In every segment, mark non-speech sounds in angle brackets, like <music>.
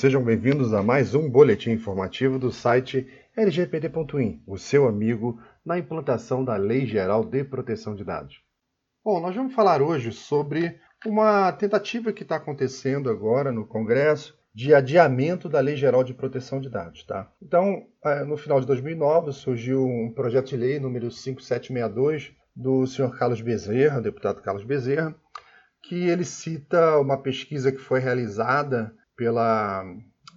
Sejam bem-vindos a mais um boletim informativo do site lgpd.in, o seu amigo na implantação da Lei Geral de Proteção de Dados. Bom, nós vamos falar hoje sobre uma tentativa que está acontecendo agora no Congresso de adiamento da Lei Geral de Proteção de Dados. Tá? Então, é, no final de 2009, surgiu um projeto de lei número 5762 do senhor Carlos Bezerra, deputado Carlos Bezerra, que ele cita uma pesquisa que foi realizada pela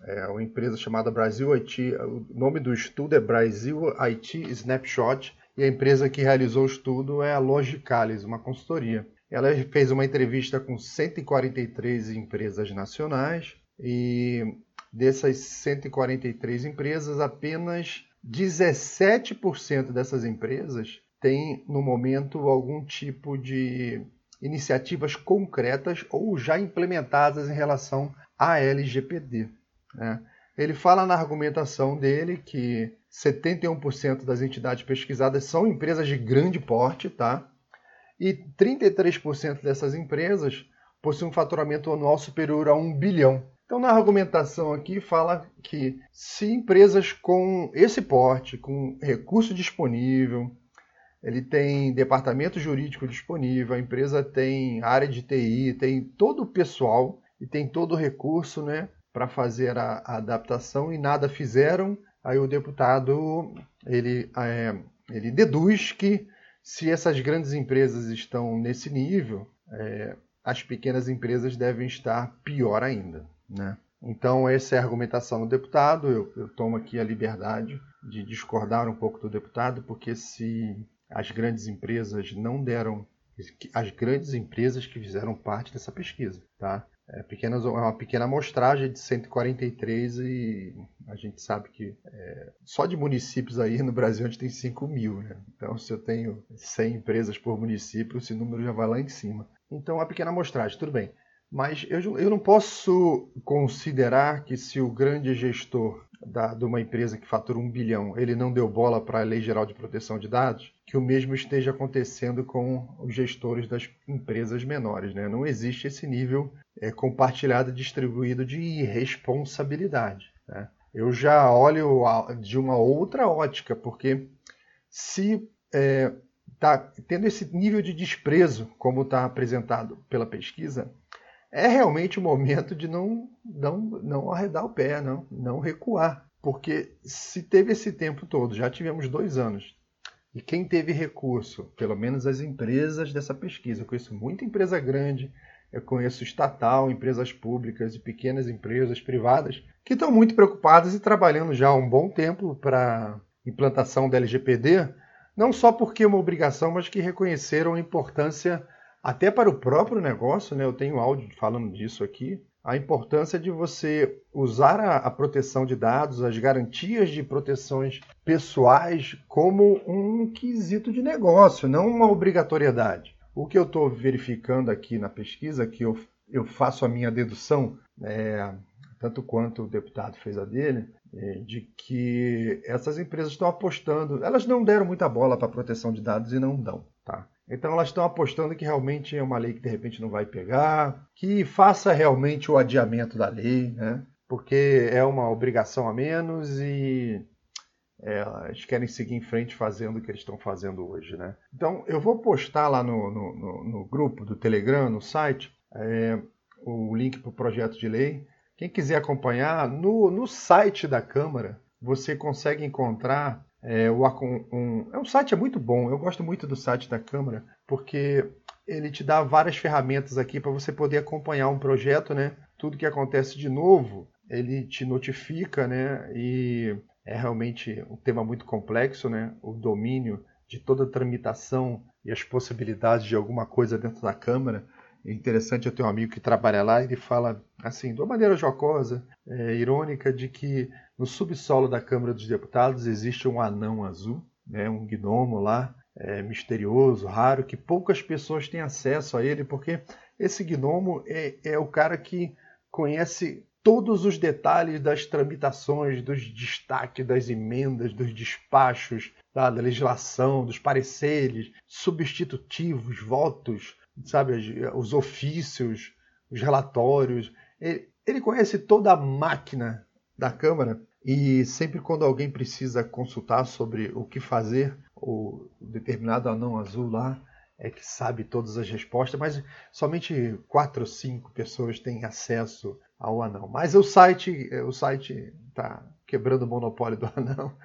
é, uma empresa chamada Brasil IT. O nome do estudo é Brasil IT Snapshot e a empresa que realizou o estudo é a Logicalis, uma consultoria. Ela fez uma entrevista com 143 empresas nacionais e dessas 143 empresas, apenas 17% dessas empresas têm no momento algum tipo de iniciativas concretas ou já implementadas em relação à LGPD. Né? Ele fala na argumentação dele que 71% das entidades pesquisadas são empresas de grande porte, tá? E 33% dessas empresas possuem um faturamento anual superior a 1 bilhão. Então, na argumentação aqui, fala que se empresas com esse porte, com recurso disponível, ele tem departamento jurídico disponível, a empresa tem área de TI, tem todo o pessoal e tem todo o recurso né, para fazer a, a, adaptação e nada fizeram, aí o deputado ele, é, ele deduz que se essas grandes empresas estão nesse nível, é, as pequenas empresas devem estar pior ainda. Né? Então, essa é a argumentação do deputado. Eu, eu tomo aqui a liberdade de discordar um pouco do deputado, porque se as grandes empresas não deram as grandes empresas que fizeram parte dessa pesquisa, tá? É, pequenas, é uma pequena amostragem de 143 e a gente sabe que é, só de municípios aí no Brasil a gente tem 5 mil, né? Então se eu tenho 100 empresas por município, esse número já vai lá em cima. Então uma pequena amostragem, tudo bem. Mas eu, eu não posso considerar que se o grande gestor da, de uma empresa que fatura um bilhão, ele não deu bola para a Lei Geral de Proteção de Dados, que o mesmo esteja acontecendo com os gestores das empresas menores. Né? Não existe esse nível é, compartilhado e distribuído de irresponsabilidade. Né? Eu já olho de uma outra ótica, porque se está é, tendo esse nível de desprezo, como está apresentado pela pesquisa, é realmente o momento de não, não, não arredar o pé, não, não recuar. Porque se teve esse tempo todo, já tivemos dois anos, e quem teve recurso, pelo menos as empresas dessa pesquisa, eu conheço muita empresa grande, eu conheço estatal, empresas públicas e pequenas empresas privadas que estão muito preocupadas e trabalhando já há um bom tempo para implantação da LGPD, não só porque é uma obrigação, mas que reconheceram a importância até para o próprio negócio, né, eu tenho áudio falando disso aqui, a importância de você usar a, a, proteção de dados, as garantias de proteções pessoais como um quesito de negócio, não uma obrigatoriedade. O que eu estou verificando aqui na pesquisa, que eu, eu faço a minha dedução, é, tanto quanto o deputado fez a dele, é, de que essas empresas estão apostando, elas não deram muita bola para proteção de dados e não dão. Tá? Então elas estão apostando que realmente é uma lei que de repente não vai pegar, que faça realmente o adiamento da lei, né? porque é uma obrigação a menos e é, eles querem seguir em frente fazendo o que eles estão fazendo hoje. Né? Então eu vou postar lá no, no, no, no grupo do Telegram, no site, é, o link para o projeto de lei. Quem quiser acompanhar, no, no site da Câmara você consegue encontrar é, o, um, é um site é muito bom. Eu gosto muito do site da Câmara porque ele te dá várias ferramentas aqui para você poder acompanhar um projeto, né? Tudo que acontece de novo, ele te notifica, né? E é realmente um tema muito complexo, né? O domínio de toda a tramitação e as possibilidades de alguma coisa dentro da Câmara. É interessante, eu tenho um amigo que trabalha lá e ele fala assim, de uma maneira jocosa, é, irônica, de que no subsolo da Câmara dos Deputados existe um anão azul, né, um gnomo lá, é, misterioso, raro, que poucas pessoas têm acesso a ele, porque esse gnomo é, é o cara que conhece todos os detalhes das tramitações, dos destaques das emendas, dos despachos, da, da legislação, dos pareceres, substitutivos, votos, sabe, os ofícios, os relatórios. Ele, ele conhece toda a máquina da Câmara e sempre quando alguém precisa consultar sobre o que fazer, o determinado anão azul lá é que sabe todas as respostas, mas somente quatro ou cinco pessoas têm acesso ao anão. Mas o site, o site está quebrando o monopólio do <laughs> anão.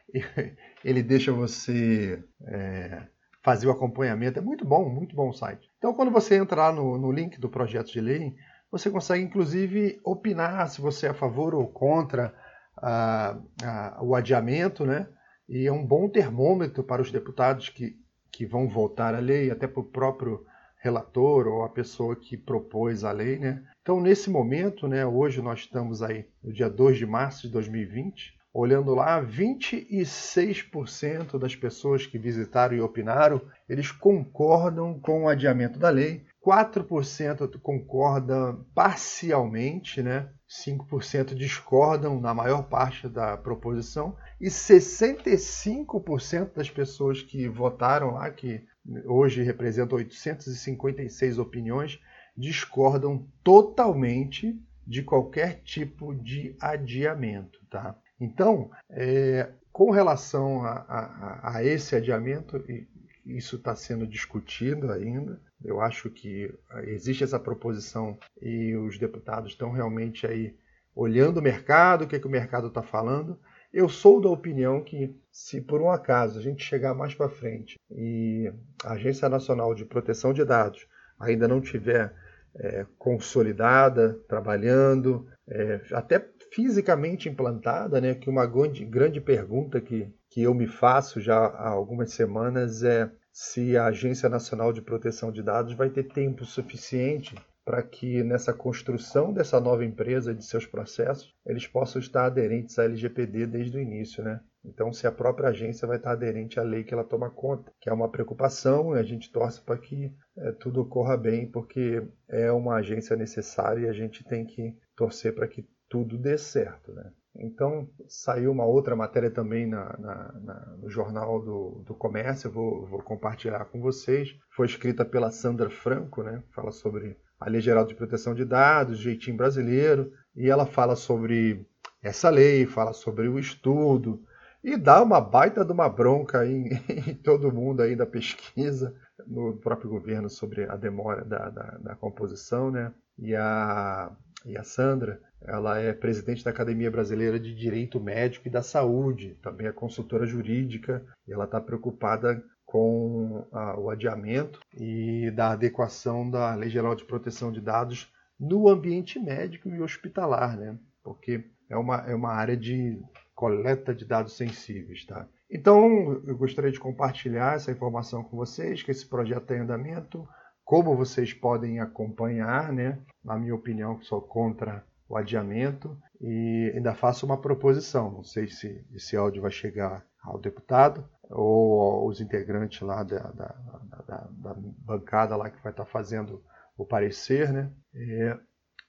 Ele deixa você é, fazer o acompanhamento. É muito bom, muito bom o site. Então, quando você entrar no, no link do projeto de lei, você consegue inclusive opinar se você é a favor ou contra a, a, o adiamento, né? E é um bom termômetro para os deputados que, que vão votar a lei, até para o próprio relator ou a pessoa que propôs a lei, né? Então, nesse momento, né, hoje nós estamos aí no dia 2 de março de 2020, olhando lá, 26% das pessoas que visitaram e opinaram, eles concordam com o adiamento da lei, 4% concordam parcialmente, né? 5% discordam na maior parte da proposição e 65% das pessoas que votaram lá, que hoje representam 856 opiniões, discordam totalmente de qualquer tipo de adiamento, tá? Então, é, com relação a, a, a esse adiamento, isso está sendo discutido ainda. Eu acho que existe essa proposição e os deputados estão realmente aí olhando o mercado, o que, é que o mercado está falando. Eu sou da opinião que, se por um acaso a gente chegar mais para frente e a Agência Nacional de Proteção de Dados ainda não tiver é, consolidada, trabalhando, é, até fisicamente implantada, né? Que uma grande, grande pergunta que, que eu me faço já há algumas semanas é se a Agência Nacional de Proteção de Dados vai ter tempo suficiente para que nessa construção dessa nova empresa de seus processos eles possam estar aderentes à LGPD desde o início, né? Então, se a própria agência vai estar aderente à lei que ela toma conta, que é uma preocupação, e a gente torce para que é, tudo ocorra bem, porque é uma agência necessária e a gente tem que torcer para que tudo dê certo. Né? Então, saiu uma outra matéria também na, na, na, no Jornal do, do Comércio, vou, vou, compartilhar com vocês. Foi escrita pela Sandra Franco, né? fala sobre a Lei Geral de Proteção de Dados, jeitinho brasileiro, e ela fala sobre essa lei, fala sobre o estudo, e dá uma baita de uma bronca em, <laughs> em todo mundo aí da pesquisa, no próprio governo, sobre a demora da, da, da composição, né? E a, e a Sandra, ela é presidente da Academia Brasileira de Direito Médico e da Saúde, também é consultora jurídica, e ela está preocupada com a, o adiamento e da adequação da Lei Geral de Proteção de Dados no ambiente médico e hospitalar, né? Porque é uma, é uma área de coleta de dados sensíveis, tá? Então, eu gostaria de compartilhar essa informação com vocês, que esse projeto tem andamento, como vocês podem acompanhar, né? Na minha opinião, sou contra o adiamento e ainda faço uma proposição. Não sei se esse áudio vai chegar ao deputado ou aos integrantes lá da, da, da, da bancada lá que vai estar fazendo o parecer, né? É,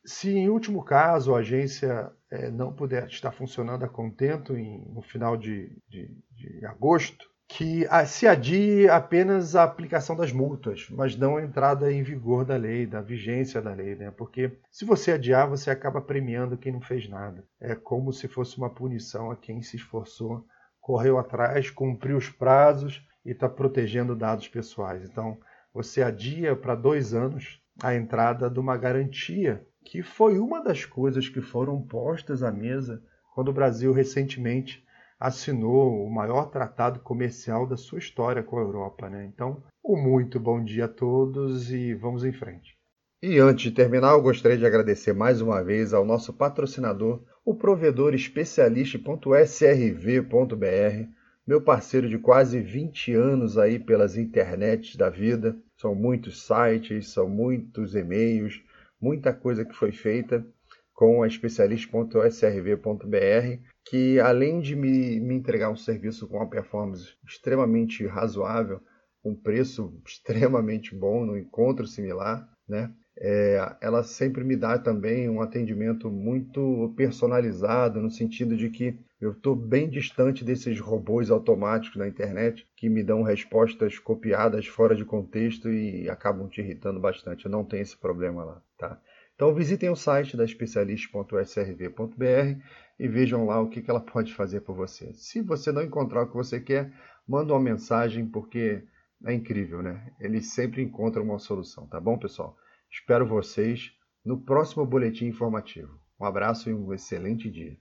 se em último caso a agência é, não puder estar funcionando a contento em, no final de, de, de agosto, que se adie apenas a aplicação das multas, mas não a entrada em vigor da lei, da vigência da lei, né? Porque se você adiar, você acaba premiando quem não fez nada. É como se fosse uma punição a quem se esforçou, correu atrás, cumpriu os prazos e está protegendo dados pessoais. Então, você adia para dois anos a entrada de uma garantia, que foi uma das coisas que foram postas à mesa quando o Brasil recentemente assinou o maior tratado comercial da sua história com a Europa. Né? Então, um muito bom dia a todos e vamos em frente. E antes de terminar, eu gostaria de agradecer mais uma vez ao nosso patrocinador, o provedor especialista.srv.br, meu parceiro de quase 20 anos aí pelas internets da vida. São muitos sites, são muitos e-mails, muita coisa que foi feita com a especialista.srv.br que além de me, me entregar um serviço com uma performance extremamente razoável, um preço <laughs> extremamente bom, no encontro similar, né? É, ela sempre me dá também um atendimento muito personalizado, no sentido de que eu estou bem distante desses robôs automáticos na internet que me dão respostas copiadas fora de contexto e acabam te irritando bastante. Eu não tenho esse problema lá, tá? Então visitem o site da especialista.srv.br e vejam lá o que ela pode fazer por você. Se você não encontrar o que você quer, manda uma mensagem porque é incrível, né? Eles sempre encontram uma solução, tá bom, pessoal? Espero vocês no próximo boletim informativo. Um abraço e um excelente dia.